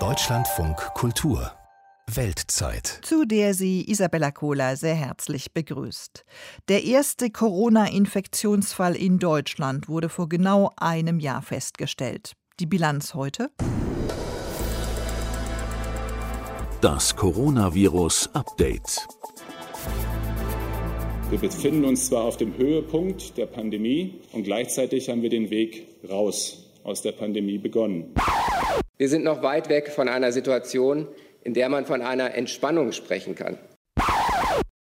Deutschlandfunk Kultur Weltzeit. Zu der sie Isabella Kohler sehr herzlich begrüßt. Der erste Corona-Infektionsfall in Deutschland wurde vor genau einem Jahr festgestellt. Die Bilanz heute? Das Coronavirus-Update. Wir befinden uns zwar auf dem Höhepunkt der Pandemie und gleichzeitig haben wir den Weg raus aus der Pandemie begonnen. Wir sind noch weit weg von einer Situation, in der man von einer Entspannung sprechen kann.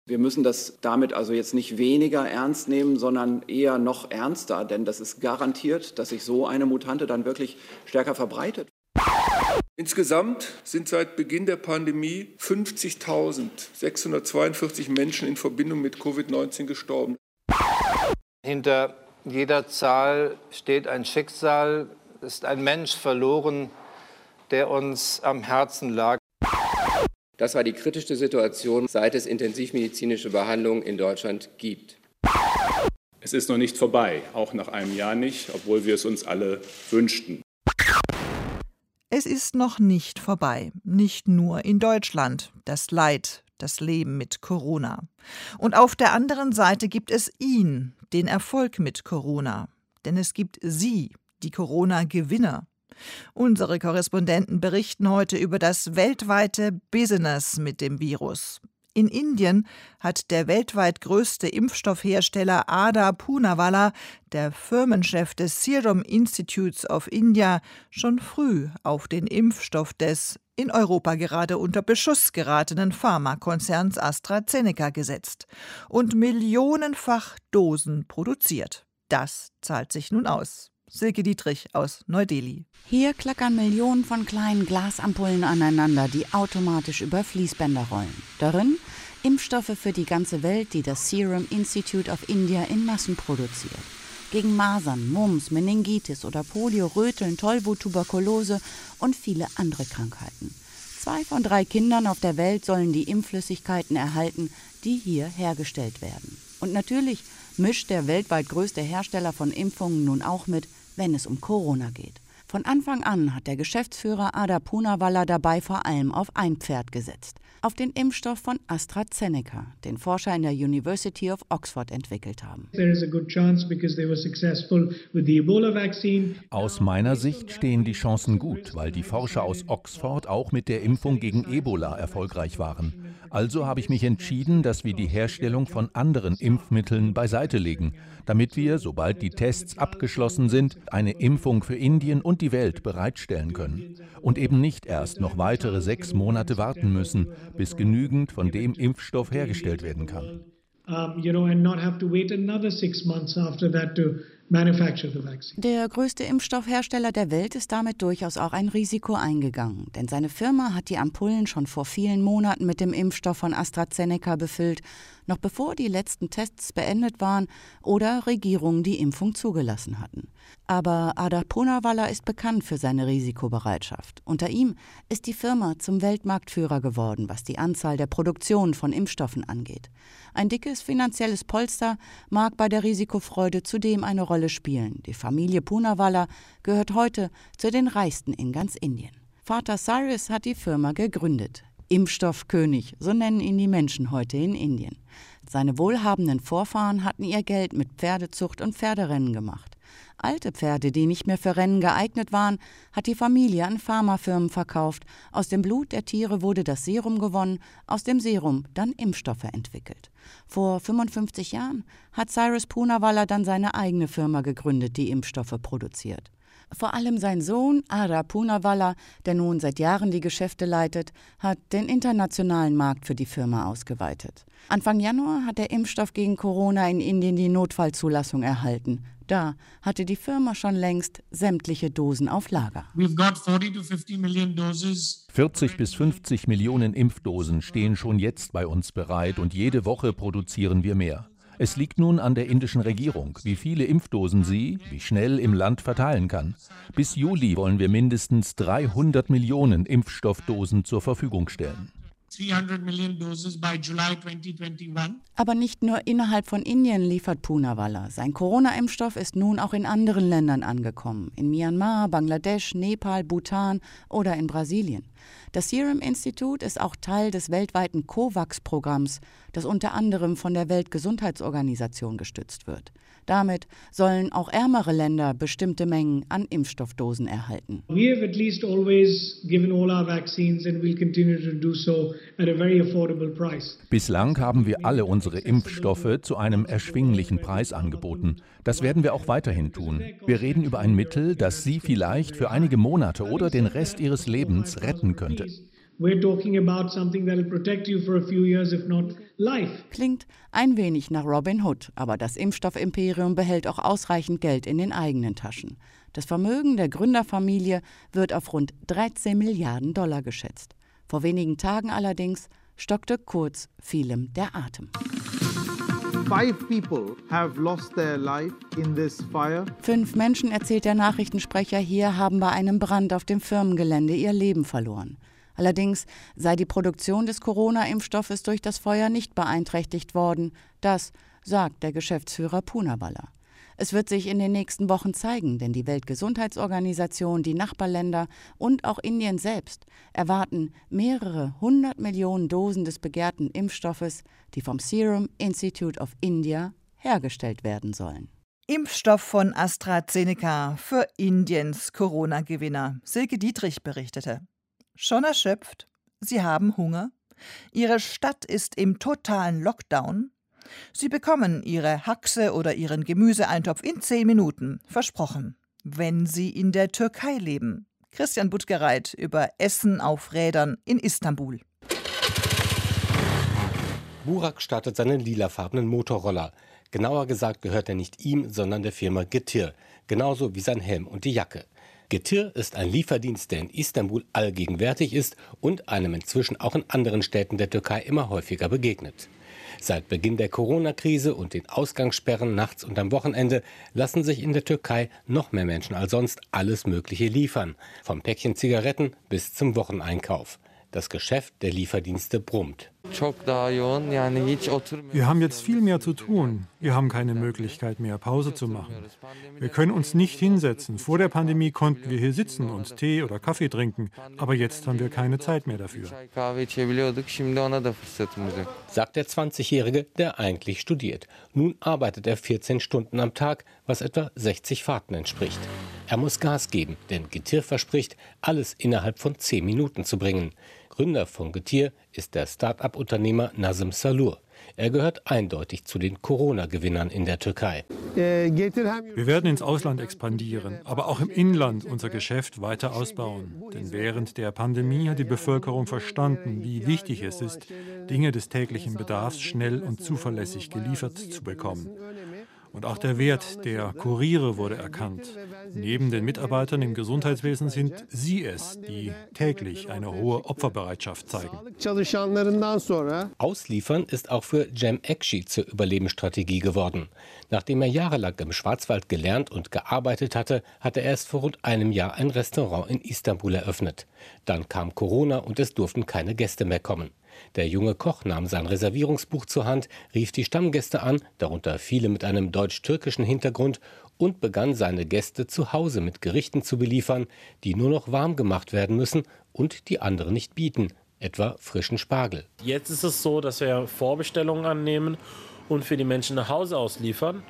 Wir müssen das damit also jetzt nicht weniger ernst nehmen, sondern eher noch ernster, denn das ist garantiert, dass sich so eine Mutante dann wirklich stärker verbreitet. Insgesamt sind seit Beginn der Pandemie 50.642 Menschen in Verbindung mit Covid-19 gestorben. Hinter jeder Zahl steht ein Schicksal, ist ein Mensch verloren, der uns am Herzen lag. Das war die kritischste Situation, seit es intensivmedizinische Behandlung in Deutschland gibt. Es ist noch nicht vorbei, auch nach einem Jahr nicht, obwohl wir es uns alle wünschten. Es ist noch nicht vorbei, nicht nur in Deutschland, das Leid, das Leben mit Corona. Und auf der anderen Seite gibt es ihn, den Erfolg mit Corona. Denn es gibt Sie, die Corona-Gewinner. Unsere Korrespondenten berichten heute über das weltweite Business mit dem Virus. In Indien hat der weltweit größte Impfstoffhersteller Ada Poonawalla, der Firmenchef des Serum Institutes of India, schon früh auf den Impfstoff des in Europa gerade unter Beschuss geratenen Pharmakonzerns AstraZeneca gesetzt und millionenfach Dosen produziert. Das zahlt sich nun aus. Silke Dietrich aus Neu-Delhi. Hier klackern Millionen von kleinen Glasampullen aneinander, die automatisch über Fließbänder rollen. Darin Impfstoffe für die ganze Welt, die das Serum Institute of India in Massen produziert. Gegen Masern, Mumps, Meningitis oder Polio, Röteln, Tollwut, Tuberkulose und viele andere Krankheiten. Zwei von drei Kindern auf der Welt sollen die Impfflüssigkeiten erhalten, die hier hergestellt werden. Und natürlich mischt der weltweit größte Hersteller von Impfungen nun auch mit, wenn es um Corona geht. Von Anfang an hat der Geschäftsführer Ada Poonawalla dabei vor allem auf ein Pferd gesetzt, auf den Impfstoff von AstraZeneca, den Forscher in der University of Oxford entwickelt haben. Aus meiner Sicht stehen die Chancen gut, weil die Forscher aus Oxford auch mit der Impfung gegen Ebola erfolgreich waren. Also habe ich mich entschieden, dass wir die Herstellung von anderen Impfmitteln beiseite legen, damit wir, sobald die Tests abgeschlossen sind, eine Impfung für Indien und die Welt bereitstellen können. Und eben nicht erst noch weitere sechs Monate warten müssen, bis genügend von dem Impfstoff hergestellt werden kann. Der größte Impfstoffhersteller der Welt ist damit durchaus auch ein Risiko eingegangen, denn seine Firma hat die Ampullen schon vor vielen Monaten mit dem Impfstoff von AstraZeneca befüllt, noch bevor die letzten Tests beendet waren oder Regierungen die Impfung zugelassen hatten. Aber Ada Poonawalla ist bekannt für seine Risikobereitschaft. Unter ihm ist die Firma zum Weltmarktführer geworden, was die Anzahl der Produktion von Impfstoffen angeht. Ein dickes finanzielles Polster mag bei der Risikofreude zudem eine Rolle spielen. Die Familie Poonawalla gehört heute zu den reichsten in ganz Indien. Vater Cyrus hat die Firma gegründet. Impfstoffkönig, so nennen ihn die Menschen heute in Indien. Seine wohlhabenden Vorfahren hatten ihr Geld mit Pferdezucht und Pferderennen gemacht. Alte Pferde, die nicht mehr für Rennen geeignet waren, hat die Familie an Pharmafirmen verkauft. Aus dem Blut der Tiere wurde das Serum gewonnen, aus dem Serum dann Impfstoffe entwickelt. Vor 55 Jahren hat Cyrus Poonawalla dann seine eigene Firma gegründet, die Impfstoffe produziert. Vor allem sein Sohn Ara Poonawalla, der nun seit Jahren die Geschäfte leitet, hat den internationalen Markt für die Firma ausgeweitet. Anfang Januar hat der Impfstoff gegen Corona in Indien die Notfallzulassung erhalten. Da hatte die Firma schon längst sämtliche Dosen auf Lager. 40 bis 50 Millionen Impfdosen stehen schon jetzt bei uns bereit und jede Woche produzieren wir mehr. Es liegt nun an der indischen Regierung, wie viele Impfdosen sie, wie schnell im Land verteilen kann. Bis Juli wollen wir mindestens 300 Millionen Impfstoffdosen zur Verfügung stellen. Aber nicht nur innerhalb von Indien liefert Poonawalla. Sein Corona-Impfstoff ist nun auch in anderen Ländern angekommen. In Myanmar, Bangladesch, Nepal, Bhutan oder in Brasilien. Das Serum Institute ist auch Teil des weltweiten COVAX-Programms, das unter anderem von der Weltgesundheitsorganisation gestützt wird. Damit sollen auch ärmere Länder bestimmte Mengen an Impfstoffdosen erhalten. We have at least always given all our vaccines and will continue to do so at a very affordable price. Bislang haben wir alle unsere Impfstoffe zu einem erschwinglichen Preis angeboten. Das werden wir auch weiterhin tun. Wir reden über ein Mittel, das Sie vielleicht für einige Monate oder den Rest Ihres Lebens retten könnte. Klingt ein wenig nach Robin Hood, aber das Impfstoffimperium behält auch ausreichend Geld in den eigenen Taschen. Das Vermögen der Gründerfamilie wird auf rund 13 Milliarden Dollar geschätzt. Vor wenigen Tagen allerdings stockte kurz vielem der Atem. Fünf Menschen, erzählt der Nachrichtensprecher hier, haben bei einem Brand auf dem Firmengelände ihr Leben verloren. Allerdings sei die Produktion des Corona-Impfstoffes durch das Feuer nicht beeinträchtigt worden. Das sagt der Geschäftsführer Punawalla. Es wird sich in den nächsten Wochen zeigen, denn die Weltgesundheitsorganisation, die Nachbarländer und auch Indien selbst erwarten mehrere hundert Millionen Dosen des begehrten Impfstoffes, die vom Serum Institute of India hergestellt werden sollen. Impfstoff von AstraZeneca für Indiens Corona-Gewinner. Silke Dietrich berichtete. Schon erschöpft? Sie haben Hunger? Ihre Stadt ist im totalen Lockdown? Sie bekommen Ihre Haxe oder Ihren Gemüseeintopf in zehn Minuten, versprochen, wenn Sie in der Türkei leben. Christian Buttgereit über Essen auf Rädern in Istanbul. Burak startet seinen lilafarbenen Motorroller. Genauer gesagt gehört er nicht ihm, sondern der Firma Getir. Genauso wie sein Helm und die Jacke. Getir ist ein Lieferdienst, der in Istanbul allgegenwärtig ist und einem inzwischen auch in anderen Städten der Türkei immer häufiger begegnet. Seit Beginn der Corona-Krise und den Ausgangssperren nachts und am Wochenende lassen sich in der Türkei noch mehr Menschen als sonst alles Mögliche liefern, vom Päckchen Zigaretten bis zum Wocheneinkauf. Das Geschäft der Lieferdienste brummt. Wir haben jetzt viel mehr zu tun. Wir haben keine Möglichkeit mehr, Pause zu machen. Wir können uns nicht hinsetzen. Vor der Pandemie konnten wir hier sitzen und Tee oder Kaffee trinken, aber jetzt haben wir keine Zeit mehr dafür. Sagt der 20-Jährige, der eigentlich studiert. Nun arbeitet er 14 Stunden am Tag, was etwa 60 Fahrten entspricht. Er muss Gas geben, denn Getir verspricht, alles innerhalb von 10 Minuten zu bringen. Gründer von Getir ist der Start-up-Unternehmer Nazım Salur. Er gehört eindeutig zu den Corona-Gewinnern in der Türkei. Wir werden ins Ausland expandieren, aber auch im Inland unser Geschäft weiter ausbauen. Denn während der Pandemie hat die Bevölkerung verstanden, wie wichtig es ist, Dinge des täglichen Bedarfs schnell und zuverlässig geliefert zu bekommen. Und auch der Wert der Kuriere wurde erkannt. Neben den Mitarbeitern im Gesundheitswesen sind sie es, die täglich eine hohe Opferbereitschaft zeigen. Ausliefern ist auch für Cem Ekşi zur Überlebensstrategie geworden. Nachdem er jahrelang im Schwarzwald gelernt und gearbeitet hatte, hatte er erst vor rund einem Jahr ein Restaurant in Istanbul eröffnet. Dann kam Corona und es durften keine Gäste mehr kommen. Der junge Koch nahm sein Reservierungsbuch zur Hand, rief die Stammgäste an, darunter viele mit einem deutsch-türkischen Hintergrund, und begann seine Gäste zu Hause mit Gerichten zu beliefern, die nur noch warm gemacht werden müssen und die andere nicht bieten, etwa frischen Spargel. Jetzt ist es so, dass wir Vorbestellungen annehmen und für die Menschen nach Hause ausliefern.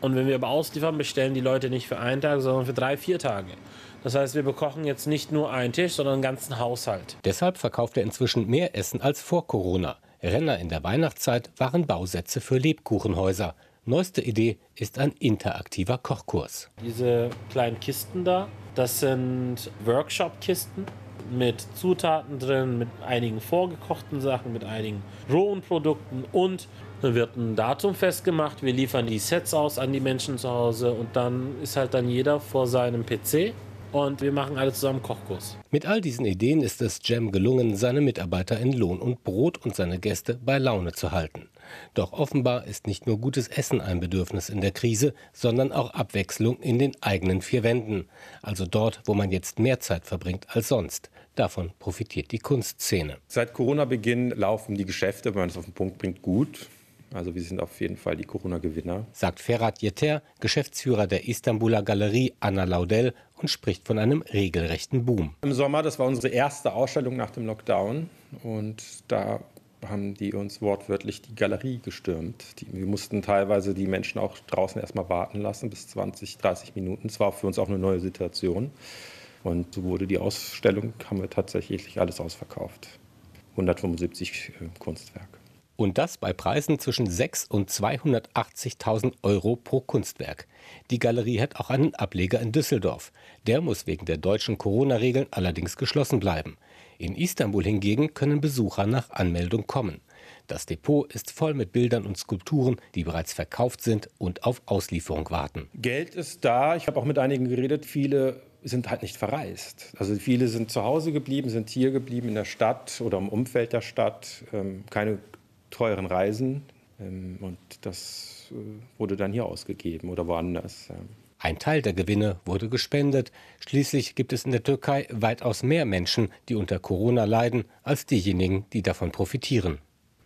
Und wenn wir aber ausliefern, bestellen die Leute nicht für einen Tag, sondern für drei, vier Tage. Das heißt, wir bekochen jetzt nicht nur einen Tisch, sondern einen ganzen Haushalt. Deshalb verkauft er inzwischen mehr Essen als vor Corona. Renner in der Weihnachtszeit waren Bausätze für Lebkuchenhäuser. Neueste Idee ist ein interaktiver Kochkurs. Diese kleinen Kisten da, das sind Workshop-Kisten mit Zutaten drin, mit einigen vorgekochten Sachen, mit einigen rohen Produkten und dann wird ein Datum festgemacht. Wir liefern die Sets aus an die Menschen zu Hause und dann ist halt dann jeder vor seinem PC und wir machen alle zusammen Kochkurs. Mit all diesen Ideen ist es Jem gelungen, seine Mitarbeiter in Lohn und Brot und seine Gäste bei Laune zu halten. Doch offenbar ist nicht nur gutes Essen ein Bedürfnis in der Krise, sondern auch Abwechslung in den eigenen vier Wänden. Also dort, wo man jetzt mehr Zeit verbringt als sonst. Davon profitiert die Kunstszene. Seit Corona-Beginn laufen die Geschäfte, wenn man es auf den Punkt bringt, gut. Also wir sind auf jeden Fall die Corona-Gewinner. Sagt Ferhat Yeter, Geschäftsführer der Istanbuler Galerie Anna Laudel und spricht von einem regelrechten Boom. Im Sommer, das war unsere erste Ausstellung nach dem Lockdown und da haben die uns wortwörtlich die Galerie gestürmt. Die, wir mussten teilweise die Menschen auch draußen erstmal warten lassen, bis 20, 30 Minuten. Es war für uns auch eine neue Situation. Und so wurde die Ausstellung, haben wir tatsächlich alles ausverkauft. 175 äh, Kunstwerke. Und das bei Preisen zwischen 6 und 280.000 Euro pro Kunstwerk. Die Galerie hat auch einen Ableger in Düsseldorf. Der muss wegen der deutschen Corona-Regeln allerdings geschlossen bleiben. In Istanbul hingegen können Besucher nach Anmeldung kommen. Das Depot ist voll mit Bildern und Skulpturen, die bereits verkauft sind und auf Auslieferung warten. Geld ist da. Ich habe auch mit einigen geredet. Viele sind halt nicht verreist. Also viele sind zu Hause geblieben, sind hier geblieben in der Stadt oder im Umfeld der Stadt. Ähm, keine teuren Reisen. Ähm, und das äh, wurde dann hier ausgegeben oder woanders. Ein Teil der Gewinne wurde gespendet. Schließlich gibt es in der Türkei weitaus mehr Menschen, die unter Corona leiden, als diejenigen, die davon profitieren.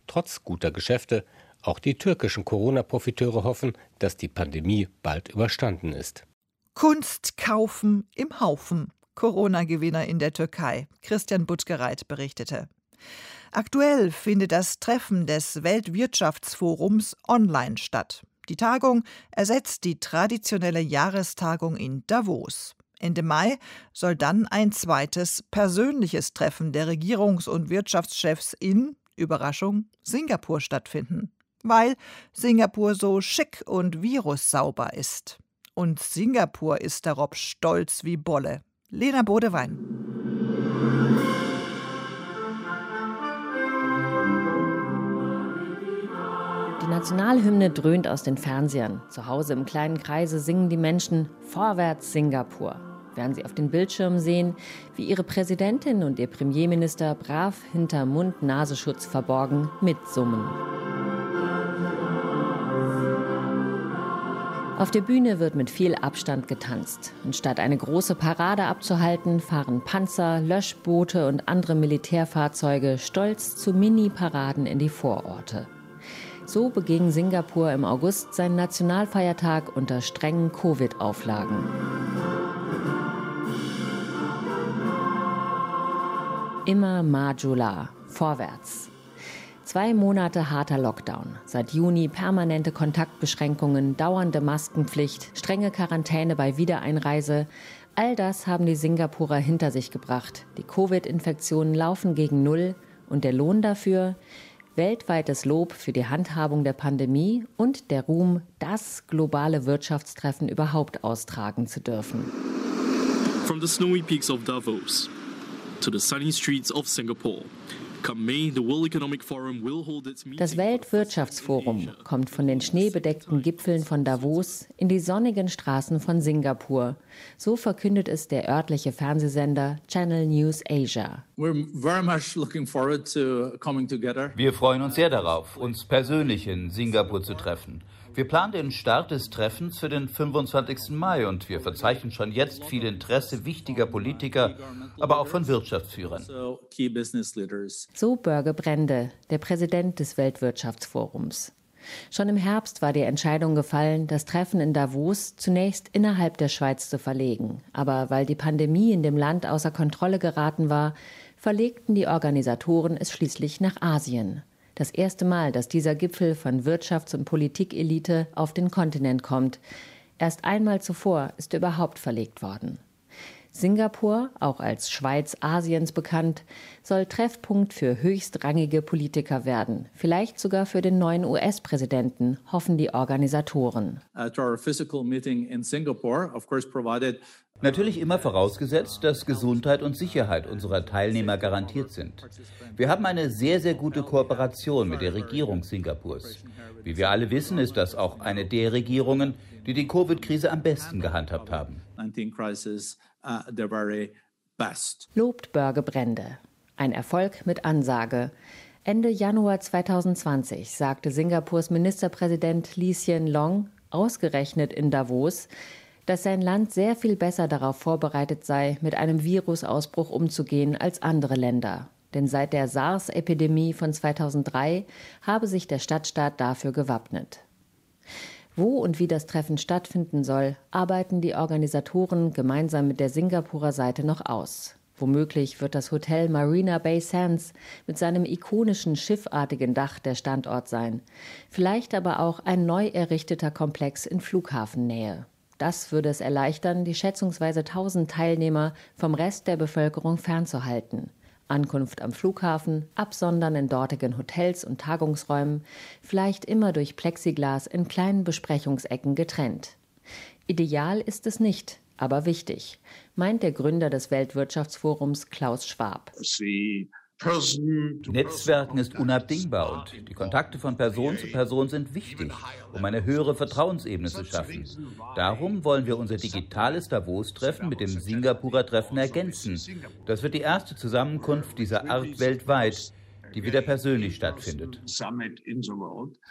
Trotz guter Geschäfte, auch die türkischen Corona-Profiteure hoffen, dass die Pandemie bald überstanden ist. Kunst kaufen im Haufen. Corona-Gewinner in der Türkei. Christian Butgereit berichtete. Aktuell findet das Treffen des Weltwirtschaftsforums online statt. Die Tagung ersetzt die traditionelle Jahrestagung in Davos. Ende Mai soll dann ein zweites persönliches Treffen der Regierungs- und Wirtschaftschefs in, Überraschung, Singapur stattfinden. Weil Singapur so schick und virussauber ist. Und Singapur ist darauf stolz wie Bolle. Lena Bodewein. Nationalhymne dröhnt aus den Fernsehern. Zu Hause im kleinen Kreise singen die Menschen Vorwärts Singapur. Während sie auf den Bildschirmen sehen, wie ihre Präsidentin und ihr Premierminister brav hinter Mund-Nasenschutz verborgen mitsummen. Auf der Bühne wird mit viel Abstand getanzt. Und statt eine große Parade abzuhalten, fahren Panzer, Löschboote und andere Militärfahrzeuge stolz zu Mini-Paraden in die Vororte. So beging Singapur im August seinen Nationalfeiertag unter strengen Covid-Auflagen. Immer Majula, vorwärts. Zwei Monate harter Lockdown. Seit Juni permanente Kontaktbeschränkungen, dauernde Maskenpflicht, strenge Quarantäne bei Wiedereinreise. All das haben die Singapurer hinter sich gebracht. Die Covid-Infektionen laufen gegen Null und der Lohn dafür weltweites Lob für die Handhabung der Pandemie und der Ruhm, das globale Wirtschaftstreffen überhaupt austragen zu dürfen. From the snowy peaks of Davos to the sunny streets of Singapore. Das Weltwirtschaftsforum kommt von den schneebedeckten Gipfeln von Davos in die sonnigen Straßen von Singapur. So verkündet es der örtliche Fernsehsender Channel News Asia. Wir freuen uns sehr darauf, uns persönlich in Singapur zu treffen. Wir planen den Start des Treffens für den 25. Mai und wir verzeichnen schon jetzt viel Interesse wichtiger Politiker, aber auch von Wirtschaftsführern. So Börge Brende, der Präsident des Weltwirtschaftsforums. Schon im Herbst war die Entscheidung gefallen, das Treffen in Davos zunächst innerhalb der Schweiz zu verlegen. Aber weil die Pandemie in dem Land außer Kontrolle geraten war, verlegten die Organisatoren es schließlich nach Asien. Das erste Mal, dass dieser Gipfel von Wirtschafts- und Politikelite auf den Kontinent kommt. Erst einmal zuvor ist er überhaupt verlegt worden. Singapur, auch als Schweiz Asiens bekannt, soll Treffpunkt für höchstrangige Politiker werden, vielleicht sogar für den neuen US-Präsidenten, hoffen die Organisatoren. At our physical meeting in Singapore, of course provided Natürlich immer vorausgesetzt, dass Gesundheit und Sicherheit unserer Teilnehmer garantiert sind. Wir haben eine sehr, sehr gute Kooperation mit der Regierung Singapurs. Wie wir alle wissen, ist das auch eine der Regierungen, die die Covid-Krise am besten gehandhabt haben. Lobt Börge Brände. Ein Erfolg mit Ansage. Ende Januar 2020 sagte Singapurs Ministerpräsident Lee Hsien Long ausgerechnet in Davos, dass sein Land sehr viel besser darauf vorbereitet sei, mit einem Virusausbruch umzugehen als andere Länder. Denn seit der SARS-Epidemie von 2003 habe sich der Stadtstaat dafür gewappnet. Wo und wie das Treffen stattfinden soll, arbeiten die Organisatoren gemeinsam mit der Singapurer Seite noch aus. Womöglich wird das Hotel Marina Bay Sands mit seinem ikonischen schiffartigen Dach der Standort sein. Vielleicht aber auch ein neu errichteter Komplex in Flughafennähe. Das würde es erleichtern, die schätzungsweise 1000 Teilnehmer vom Rest der Bevölkerung fernzuhalten. Ankunft am Flughafen, Absondern in dortigen Hotels und Tagungsräumen, vielleicht immer durch Plexiglas in kleinen Besprechungsecken getrennt. Ideal ist es nicht, aber wichtig, meint der Gründer des Weltwirtschaftsforums Klaus Schwab. Netzwerken ist unabdingbar und die Kontakte von Person zu Person sind wichtig, um eine höhere Vertrauensebene zu schaffen. Darum wollen wir unser digitales Davos-Treffen mit dem Singapurer Treffen ergänzen. Das wird die erste Zusammenkunft dieser Art weltweit die wieder persönlich stattfindet.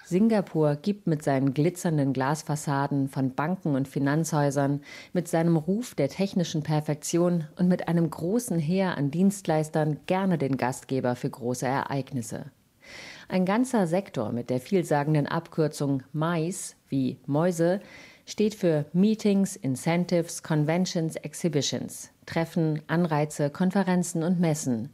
Singapur gibt mit seinen glitzernden Glasfassaden von Banken und Finanzhäusern, mit seinem Ruf der technischen Perfektion und mit einem großen Heer an Dienstleistern gerne den Gastgeber für große Ereignisse. Ein ganzer Sektor mit der vielsagenden Abkürzung MICE wie Mäuse steht für Meetings, Incentives, Conventions, Exhibitions. Treffen, Anreize, Konferenzen und Messen.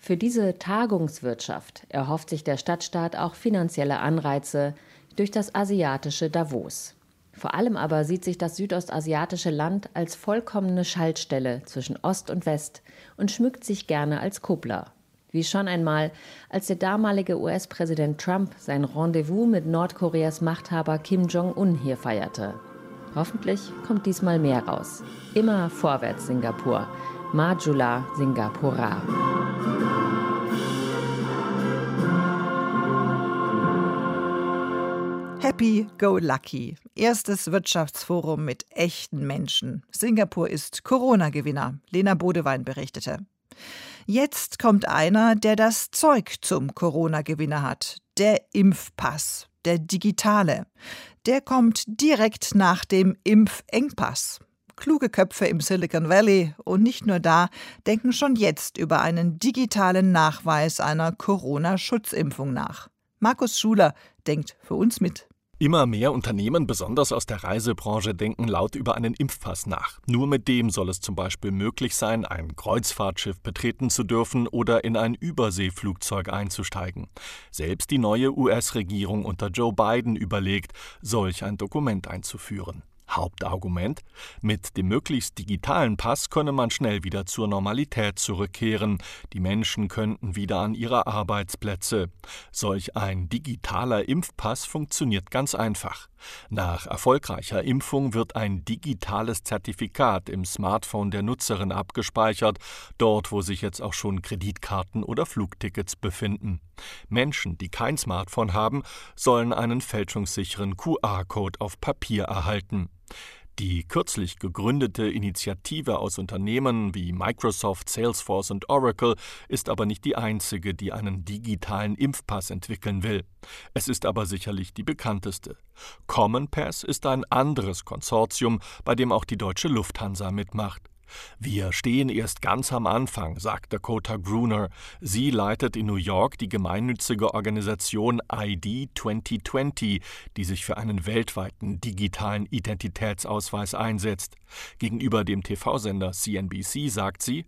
Für diese Tagungswirtschaft erhofft sich der Stadtstaat auch finanzielle Anreize durch das asiatische Davos. Vor allem aber sieht sich das südostasiatische Land als vollkommene Schaltstelle zwischen Ost und West und schmückt sich gerne als Kuppler. Wie schon einmal, als der damalige US-Präsident Trump sein Rendezvous mit Nordkoreas Machthaber Kim Jong-un hier feierte. Hoffentlich kommt diesmal mehr raus. Immer vorwärts Singapur. Majula Singapura. Happy Go Lucky. Erstes Wirtschaftsforum mit echten Menschen. Singapur ist Corona-Gewinner. Lena Bodewein berichtete. Jetzt kommt einer, der das Zeug zum Corona-Gewinner hat. Der Impfpass der digitale. Der kommt direkt nach dem Impfengpass. Kluge Köpfe im Silicon Valley und nicht nur da denken schon jetzt über einen digitalen Nachweis einer Corona-Schutzimpfung nach. Markus Schuler denkt für uns mit. Immer mehr Unternehmen, besonders aus der Reisebranche, denken laut über einen Impfpass nach. Nur mit dem soll es zum Beispiel möglich sein, ein Kreuzfahrtschiff betreten zu dürfen oder in ein Überseeflugzeug einzusteigen. Selbst die neue US-Regierung unter Joe Biden überlegt, solch ein Dokument einzuführen. Hauptargument, mit dem möglichst digitalen Pass könne man schnell wieder zur Normalität zurückkehren, die Menschen könnten wieder an ihre Arbeitsplätze. Solch ein digitaler Impfpass funktioniert ganz einfach. Nach erfolgreicher Impfung wird ein digitales Zertifikat im Smartphone der Nutzerin abgespeichert, dort wo sich jetzt auch schon Kreditkarten oder Flugtickets befinden. Menschen, die kein Smartphone haben, sollen einen fälschungssicheren QR-Code auf Papier erhalten. Die kürzlich gegründete Initiative aus Unternehmen wie Microsoft, Salesforce und Oracle ist aber nicht die einzige, die einen digitalen Impfpass entwickeln will. Es ist aber sicherlich die bekannteste. Common Pass ist ein anderes Konsortium, bei dem auch die deutsche Lufthansa mitmacht. Wir stehen erst ganz am Anfang, sagt Dakota Gruner. Sie leitet in New York die gemeinnützige Organisation ID 2020, die sich für einen weltweiten digitalen Identitätsausweis einsetzt. Gegenüber dem TV-Sender CNBC sagt sie,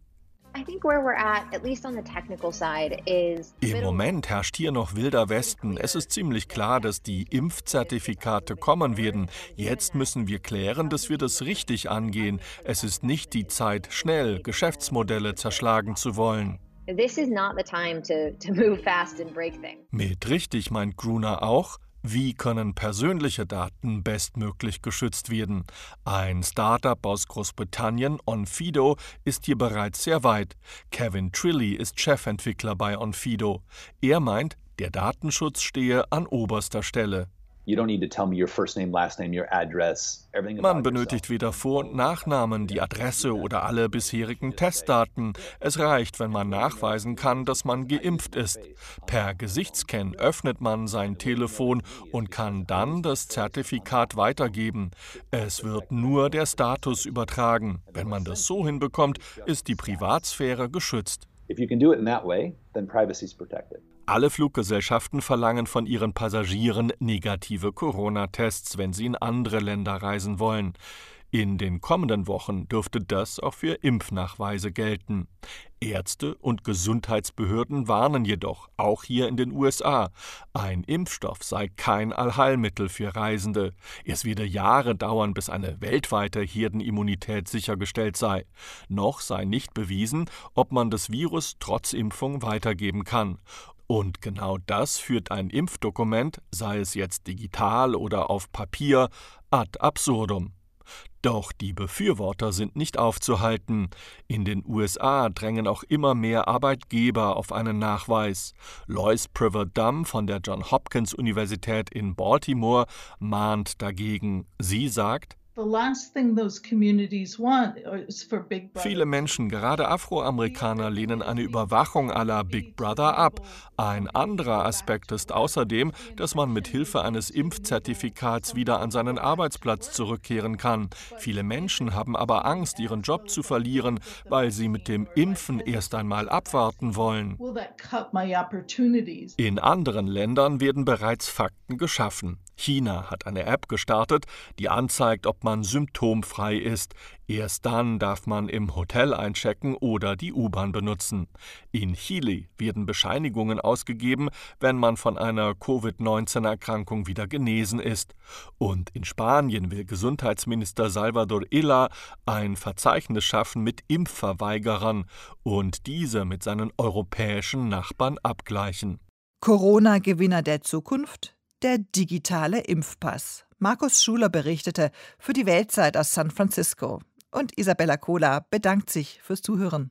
im Moment herrscht hier noch wilder Westen. Es ist ziemlich klar, dass die Impfzertifikate kommen werden. Jetzt müssen wir klären, dass wir das richtig angehen. Es ist nicht die Zeit, schnell Geschäftsmodelle zerschlagen zu wollen. Mit richtig meint Gruner auch, wie können persönliche Daten bestmöglich geschützt werden? Ein Startup aus Großbritannien, Onfido, ist hier bereits sehr weit. Kevin Trilly ist Chefentwickler bei Onfido. Er meint, der Datenschutz stehe an oberster Stelle. Man benötigt weder Vor- und Nachnamen, die Adresse oder alle bisherigen Testdaten. Es reicht, wenn man nachweisen kann, dass man geimpft ist. Per Gesichtsscan öffnet man sein Telefon und kann dann das Zertifikat weitergeben. Es wird nur der Status übertragen. Wenn man das so hinbekommt, ist die Privatsphäre geschützt. If you can do it in that way, then privacy is protected. Alle Fluggesellschaften verlangen von ihren Passagieren negative Corona-Tests, wenn sie in andere Länder reisen wollen. In den kommenden Wochen dürfte das auch für Impfnachweise gelten. Ärzte und Gesundheitsbehörden warnen jedoch, auch hier in den USA, ein Impfstoff sei kein Allheilmittel für Reisende. Es werde Jahre dauern, bis eine weltweite Herdenimmunität sichergestellt sei. Noch sei nicht bewiesen, ob man das Virus trotz Impfung weitergeben kann. Und genau das führt ein Impfdokument, sei es jetzt digital oder auf Papier, ad absurdum. Doch die Befürworter sind nicht aufzuhalten. In den USA drängen auch immer mehr Arbeitgeber auf einen Nachweis. Lois Priver-Dunn von der John Hopkins Universität in Baltimore mahnt dagegen. Sie sagt, Viele Menschen, gerade Afroamerikaner, lehnen eine Überwachung aller Big Brother ab. Ein anderer Aspekt ist außerdem, dass man mit Hilfe eines Impfzertifikats wieder an seinen Arbeitsplatz zurückkehren kann. Viele Menschen haben aber Angst, ihren Job zu verlieren, weil sie mit dem Impfen erst einmal abwarten wollen. In anderen Ländern werden bereits Fakten geschaffen. China hat eine App gestartet, die anzeigt, ob man symptomfrei ist. Erst dann darf man im Hotel einchecken oder die U-Bahn benutzen. In Chile werden Bescheinigungen ausgegeben, wenn man von einer Covid-19-Erkrankung wieder genesen ist. Und in Spanien will Gesundheitsminister Salvador Illa ein Verzeichnis schaffen mit Impfverweigerern und diese mit seinen europäischen Nachbarn abgleichen. Corona-Gewinner der Zukunft? Der digitale Impfpass. Markus Schuler berichtete für die Weltzeit aus San Francisco. Und Isabella Kohler bedankt sich fürs Zuhören.